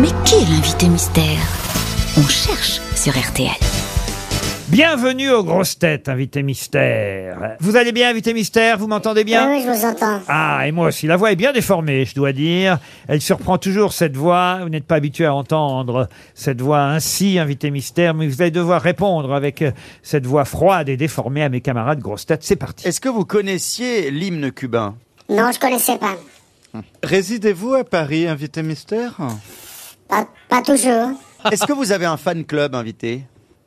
Mais qui est l'invité mystère? On cherche sur RTL. Bienvenue aux grosses têtes, invité mystère. Vous allez bien, invité mystère? Vous m'entendez bien? Oui, oui, je vous entends. Ah, et moi aussi. La voix est bien déformée, je dois dire. Elle surprend toujours cette voix. Vous n'êtes pas habitué à entendre cette voix ainsi, invité mystère, mais vous allez devoir répondre avec euh, cette voix froide et déformée à mes camarades grosses têtes. C'est parti. Est-ce que vous connaissiez l'hymne cubain? Non, je connaissais pas. Résidez-vous à Paris, invité mystère? Pas, pas toujours. Est-ce que vous avez un fan club invité?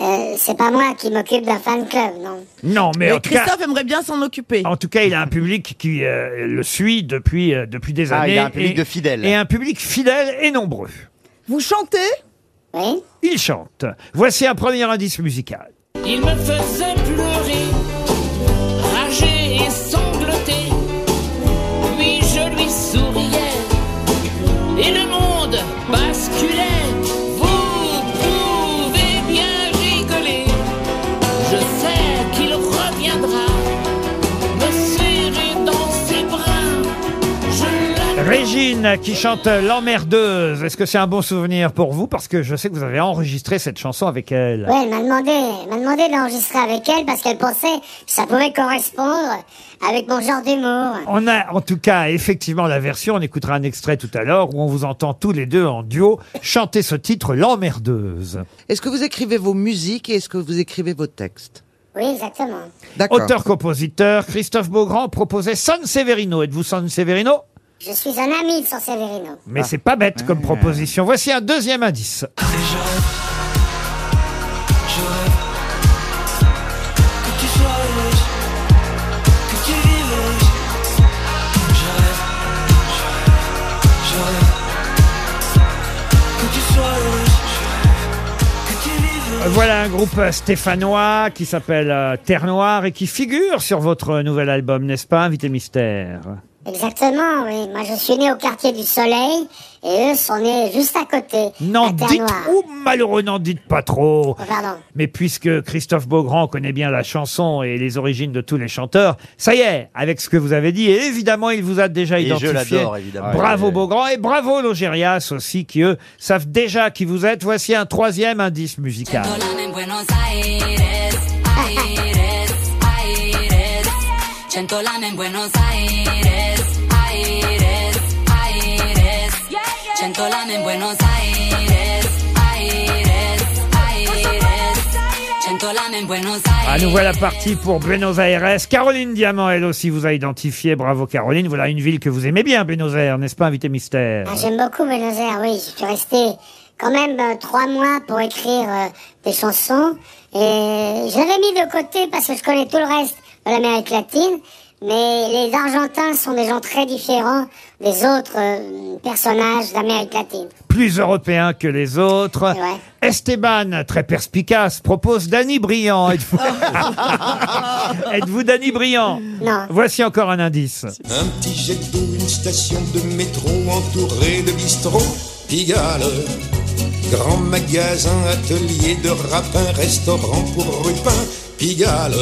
Euh, c'est pas moi qui m'occupe d'un fan club, non. Non, mais, en tout cas... Christophe aimerait bien s'en occuper. En tout cas, il a un public qui euh, le suit depuis, euh, depuis des Ah, années. il a un public et- de fidèles. Et un public fidèle et nombreux. Vous chantez? Oui Il chante. Voici un premier indice musical. Il me faisait pleurer, rager et. Qui chante L'emmerdeuse. Est-ce que c'est un bon souvenir pour vous? Parce que je sais que vous avez enregistré cette chanson avec elle. Ouais, elle m'a demandé, elle m'a demandé d'enregistrer avec elle parce qu'elle pensait que ça pouvait correspondre avec mon genre d'humour. On a en tout cas effectivement la version, on écoutera un extrait tout à l'heure où on vous entend tous les deux en duo chanter ce titre L'emmerdeuse. Est-ce que vous écrivez vos musiques et est-ce que vous écrivez vos textes? Oui, exactement. D'accord. Auteur-compositeur, Christophe Beaugrand proposait San Severino. Êtes-vous San Severino? Je suis un ami de San Severino. Mais c'est pas bête comme proposition. Voici un deuxième indice. Voilà un groupe stéphanois qui s'appelle euh, Terre Noire et qui figure sur votre nouvel album, n'est-ce pas, Invité Mystère? Exactement, oui. Moi, je suis né au quartier du Soleil et eux sont nés juste à côté. N'en à Terre dites, Noire. ou malheureux, n'en dites pas trop. Oh, pardon. Mais puisque Christophe Beaugrand connaît bien la chanson et les origines de tous les chanteurs, ça y est, avec ce que vous avez dit, et évidemment, il vous a déjà Et je identifié. l'adore, évidemment. Bravo Ouais. Beaugrand et bravo Logérias aussi, qui eux savent déjà qui vous êtes. Voici un troisième indice musical. Centolan en Buenos Aires, Aires, Aires. Centolan en Buenos Aires, Aires, Aires. Centolan en Buenos Aires, Aires, Aires. Centolan en Buenos Aires. Ah, nous voilà partis pour Buenos Aires. Caroline Diamant, elle aussi, vous a identifié. Bravo Caroline. Voilà une ville que vous aimez bien, Buenos Aires, n'est-ce pas, invité mystère? Ah, J'aime beaucoup Buenos Aires, oui. Je suis resté quand même euh, trois mois pour écrire euh, des chansons. Et je l'avais mis de côté parce que je connais tout le reste de l'Amérique latine. Mais les Argentins sont des gens très différents des autres euh, personnages d'Amérique latine. Plus européen que les autres. Esteban, très perspicace, propose Danny Briand. Êtes-vous Êtes-vous Danny Briand Non. Voici encore un indice. Un petit jet d'eau, une station de métro entourée de bistrots, Pigalle. Grand magasin, atelier de rapin, restaurant pour rupin, Pigalle.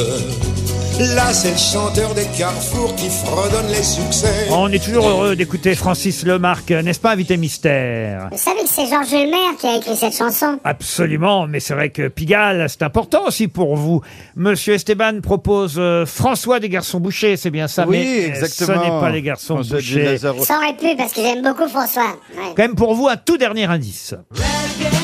Là, c'est le chanteur des carrefours qui fredonne les succès. On est toujours heureux d'écouter Francis Lemarque, n'est-ce pas, invité mystère? Vous savez que c'est Georges Maire qui a écrit cette chanson Absolument, mais c'est vrai que Pigalle, c'est important aussi pour vous. Monsieur Esteban propose euh, François des Garçons Bouchers, c'est bien ça, Oui, mais euh, exactement. ce n'est pas les Garçons François Bouchers. Ça aurait pu parce que j'aime beaucoup François. Ouais. Quand même pour vous, un tout dernier indice. Reggae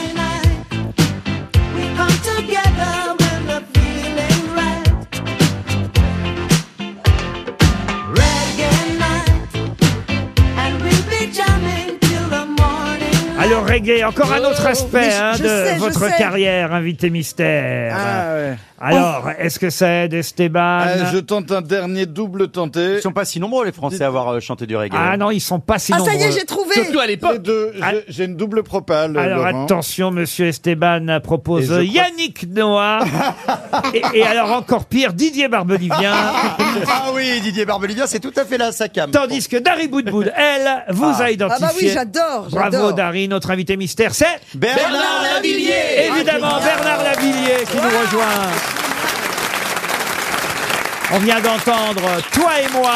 Alors reggae, encore un autre aspect mais je- hein, je de sais, je votre sais. carrière, invité mystère. Ah ouais. Alors, est-ce que c'est d'Esteban Ah, je tente un dernier double tenté. Ils sont pas si nombreux les Français à avoir euh, chanté du reggae. Ah non, ils sont pas si Ah, nombreux. ça y est, j'ai trouvé Surtout à Les l'époque. deux, Ah. j'ai- j'ai une double propale. Alors Laurent. attention, monsieur Esteban propose Et je crois- Yannick Noah. et, et alors encore pire, Didier Barbelivien. Ah oui, Didier Barbelivien, c'est tout à fait là sa cam. Tandis que Dari Boudboud, elle, vous Ah. a identifié. Ah bah oui, j'adore, Bravo j'adore. Dari, notre invité mystère, c'est Bernard Lavillier évidemment Bernard Lavillier qui nous rejoint. On vient d'entendre Toi et moi.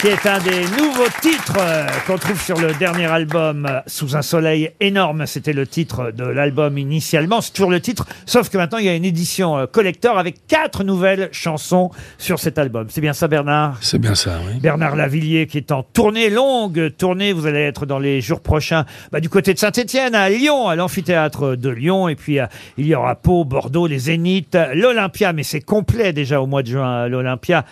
Qui est un des nouveaux titres euh, qu'on trouve sur le dernier album euh, Sous un soleil énorme. C'était le titre de l'album initialement. C'est toujours le titre, sauf que maintenant il y a une édition euh, collector avec quatre nouvelles chansons sur cet album. C'est bien ça, Bernard? C'est bien ça, oui. Bernard Lavillier qui est en tournée, longue tournée. Vous allez être dans les jours prochains bah, du côté de Saint-Etienne, à Lyon, à l'amphithéâtre de Lyon. Et puis il y aura Pau, Bordeaux, les Zéniths, l'Olympia, mais c'est complet déjà au mois de juin, l'Olympia.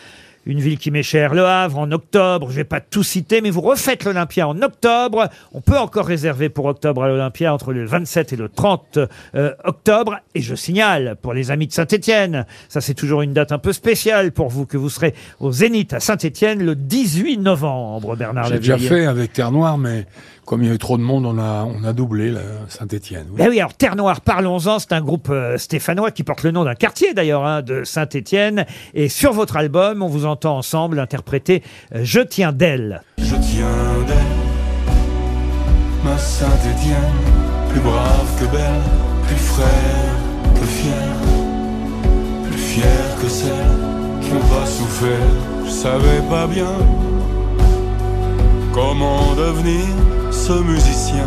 Une ville qui m'est chère, Le Havre, en octobre. Je vais pas tout citer, mais vous refaites l'Olympia en octobre. On peut encore réserver pour octobre à l'Olympia entre le 27 et le 30 euh, octobre. Et je signale, pour les amis de Saint-Étienne, ça c'est toujours une date un peu spéciale pour vous, que vous serez au Zénith à Saint-Étienne le 18 novembre, Bernard J'ai déjà Lavillier. fait avec Terre Noire, mais comme il y a eu trop de monde, on a, on a doublé la Saint-Étienne. Oui. Ben oui, alors Terre Noire, parlons-en, c'est un groupe euh, stéphanois qui porte le nom d'un quartier d'ailleurs, hein, de Saint-Étienne. Et sur votre album, on vous entend ensemble interpréter euh, Je tiens d'elle. Je tiens d'elle, ma Saint-Étienne, plus brave que belle, plus frère que fier, plus fier que celle qui n'a pas souffert. Je savais pas bien comment devenir ce musicien,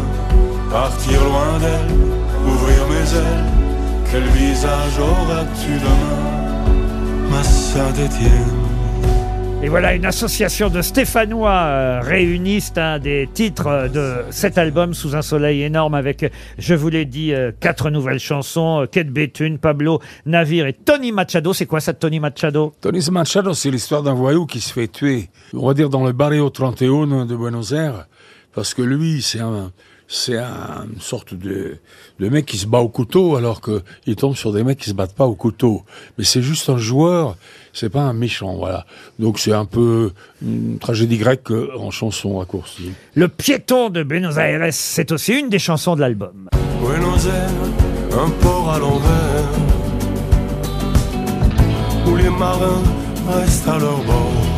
partir loin d'elle, ouvrir mes ailes. Quel visage auras-tu demain, ma Saint-Étienne? Et voilà une association de Stéphanois euh, réunis, c'est un des titres euh, de cet album Sous un soleil énorme avec, je vous l'ai dit, euh, quatre nouvelles chansons, euh, Kate Bethune, Pablo Navir et Tony Machado. C'est quoi ça, Tony Machado? Tony Machado, c'est l'histoire d'un voyou qui se fait tuer, on va dire dans le barrio 31 de Buenos Aires, parce que lui, c'est un, c'est un une sorte de, de mec qui se bat au couteau, alors que il tombe sur des mecs qui se battent pas au couteau. Mais c'est juste un joueur, c'est pas un méchant, voilà. Donc c'est un peu une tragédie grecque euh, en chanson raccourcie. Le piéton de Buenos Aires, c'est aussi une des chansons de l'album. Buenos Aires, un port à l'envers, où les marins restent à leur bord.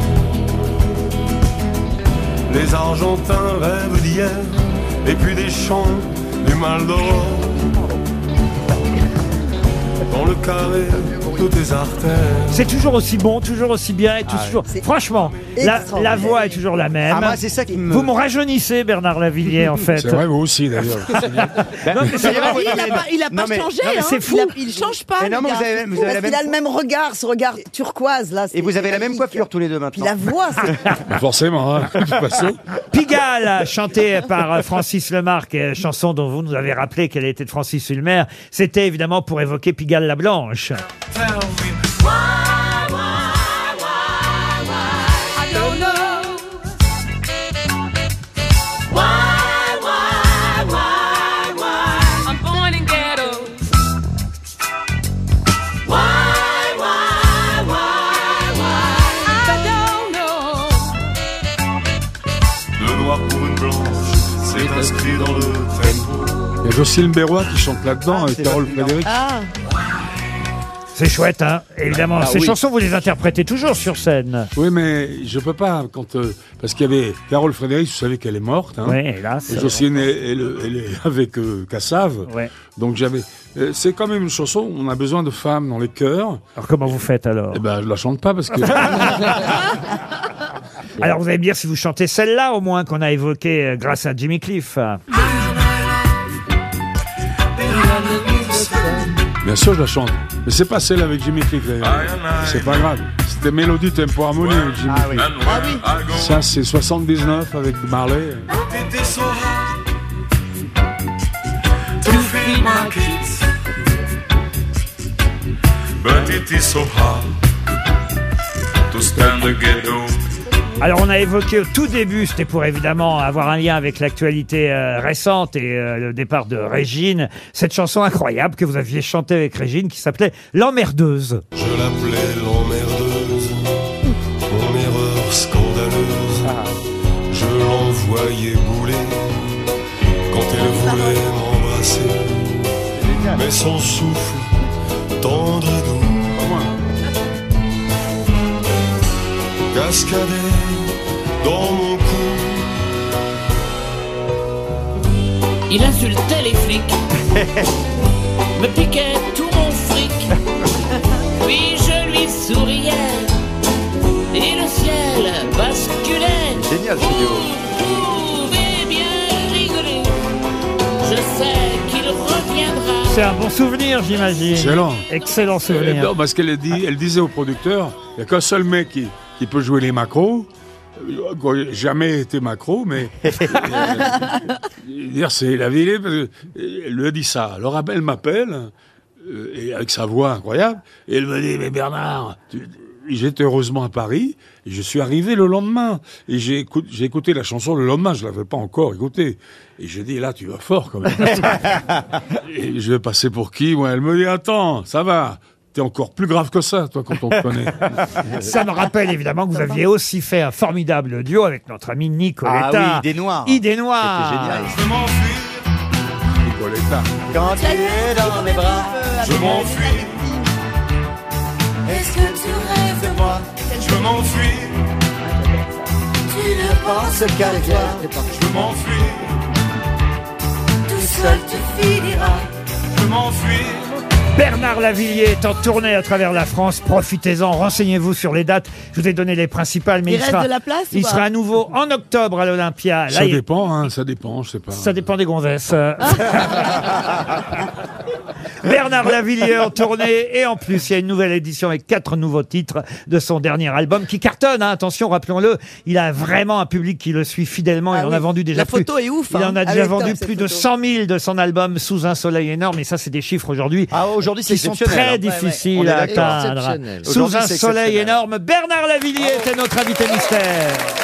Les Argentins rêvent d'hier, et puis des chants du mal d'or. Dans le carré. C'est toujours aussi bon, toujours aussi bien et toujours. Franchement, la, la voix est toujours la même. Ah, moi, c'est ça qui me- Vous me rajeunissez, Bernard Lavillier, en fait. C'est vrai, vous aussi d'ailleurs. Non, mais c'est vrai. Il a pas, il a pas changé, mais hein. c'est fou. Il, a- il change pas. Mais non, le mais gars. vous avez- vous C'est avez la parce qu'il même- a le même regard, ce regard turquoise là. Et vous avez la même coiffure tous les deux Puis maintenant. la voix, c'est Forcément, hein. Pigalle, chanté par euh, Francis Lemarque, euh, chanson dont vous nous avez rappelé qu'elle était de Francis Ulmer. C'était évidemment pour évoquer Pigalle la Blanche. Tell me I don't know. Why, why, why, why? I'm born in ghetto. Why, why, why, why? I don't know. Le noir pour une blanche, c'est inscrit dans le tempo. Il y a Jocelyne Berroy qui chante là-dedans avec c'est Carole. Frédéric. Ah, C'est chouette, hein Évidemment, Ah ces oui. chansons, vous les interprétez toujours sur scène. Oui, mais je peux pas quand euh, parce qu'il y avait Carole Frédéric, vous savez qu'elle est morte. Hein. Oui, hélas. Et Jocelyne, elle, elle- elle est avec euh, Cassave. Ouais. Donc j'avais. euh, c'est quand même une chanson. où On a besoin de femmes dans les chœurs. Alors comment vous faites alors? Eh ben, je la chante pas parce que. Alors vous allez me dire si vous chantez celle-là au moins qu'on a évoquée euh, grâce à Jimmy Cliff. Bien sûr, je la chante. Mais c'est pas celle avec Jimmy Cliff d'ailleurs. C'est pas grave. C'était Mélodie Tempo Harmonie avec Jimmy Ah oui. Ah oui. Ça, c'est 79 avec Marley. T'étais so hard to feed my kids. But it is so hard to stand the ghetto. Alors on a évoqué au tout début, c'était pour évidemment avoir un lien avec l'actualité euh, récente et euh, le départ de Régine, cette chanson incroyable que vous aviez chantée avec Régine qui s'appelait L'emmerdeuse. Je l'appelais l'emmerdeuse, mon erreur scandaleuse. Je l'envoyais bouler quand elle voulait m'embrasser. Mais son souffle tendre et doux cascadait dans mon cou. Il insultait les flics, me piquait tout mon fric, puis je lui souriais, et le ciel basculait génial ce duo. Vous pouvez bien rigoler. Je sais qu'il reviendra. C'est un bon souvenir, j'imagine. Excellent. Excellent Euh, souvenir. non, parce qu'elle dit, elle disait au producteur, il n'y a qu'un seul mec qui, qui peut jouer les macros. Euh, j'ai jamais été macro, mais euh, c'est la parce que, euh, Elle lui a dit ça. Alors elle m'appelle et avec sa voix incroyable et elle me dit mais Bernard, tu- j'étais heureusement à Paris et je suis arrivé le lendemain et j'ai écouté, j'ai écouté la chanson le lendemain. Je l'avais pas encore écoutée et je dis là tu vas fort quand même. et je vais passer pour qui? Elle me dit attends, ça va. T'es encore plus grave que ça, toi, quand on te connaît. Ça me rappelle évidemment que vous aviez aussi fait un formidable duo avec notre ami Nicoletta. Ah oui, Idée Noire. Idée Noire. C'était génial. Je m'enfuis, Nicoletta. Quand tu es dans mes bras, je m'enfuis, Est-ce que tu rêves de moi, je m'enfuis, Tu ne penses pense qu'à toi. je m'enfuis, tout seul tu finiras. je m'enfuis. Bernard Lavillier est en tournée à travers la France. Profitez-en, renseignez-vous sur les dates. Je vous ai donné les principales, mais Il il, reste sera, de la place ou il pas sera à nouveau en octobre à l'Olympia. Là, Ça il- dépend, hein, ça dépend, je sais pas. ça dépend des gonzesses. Bernard Lavillier en tournée et en plus il y a une nouvelle édition avec quatre nouveaux titres de son dernier album qui cartonne. hein. Attention, rappelons-le, il a vraiment un public qui le suit fidèlement. Il Ah en oui. a vendu déjà La plus. photo est ouf, Il hein. en a Elle déjà est top, vendu cette plus de photo. 100 000 de son album Sous un soleil énorme. Et ça, c'est des chiffres aujourd'hui Ah, aujourd'hui, c'est qui sont exceptionnel. très hein. difficiles On est à d'accord. atteindre. Exceptionnel. Sous Aujourd'hui, un c'est soleil exceptionnel. énorme, Bernard Lavillier était notre invité mystère.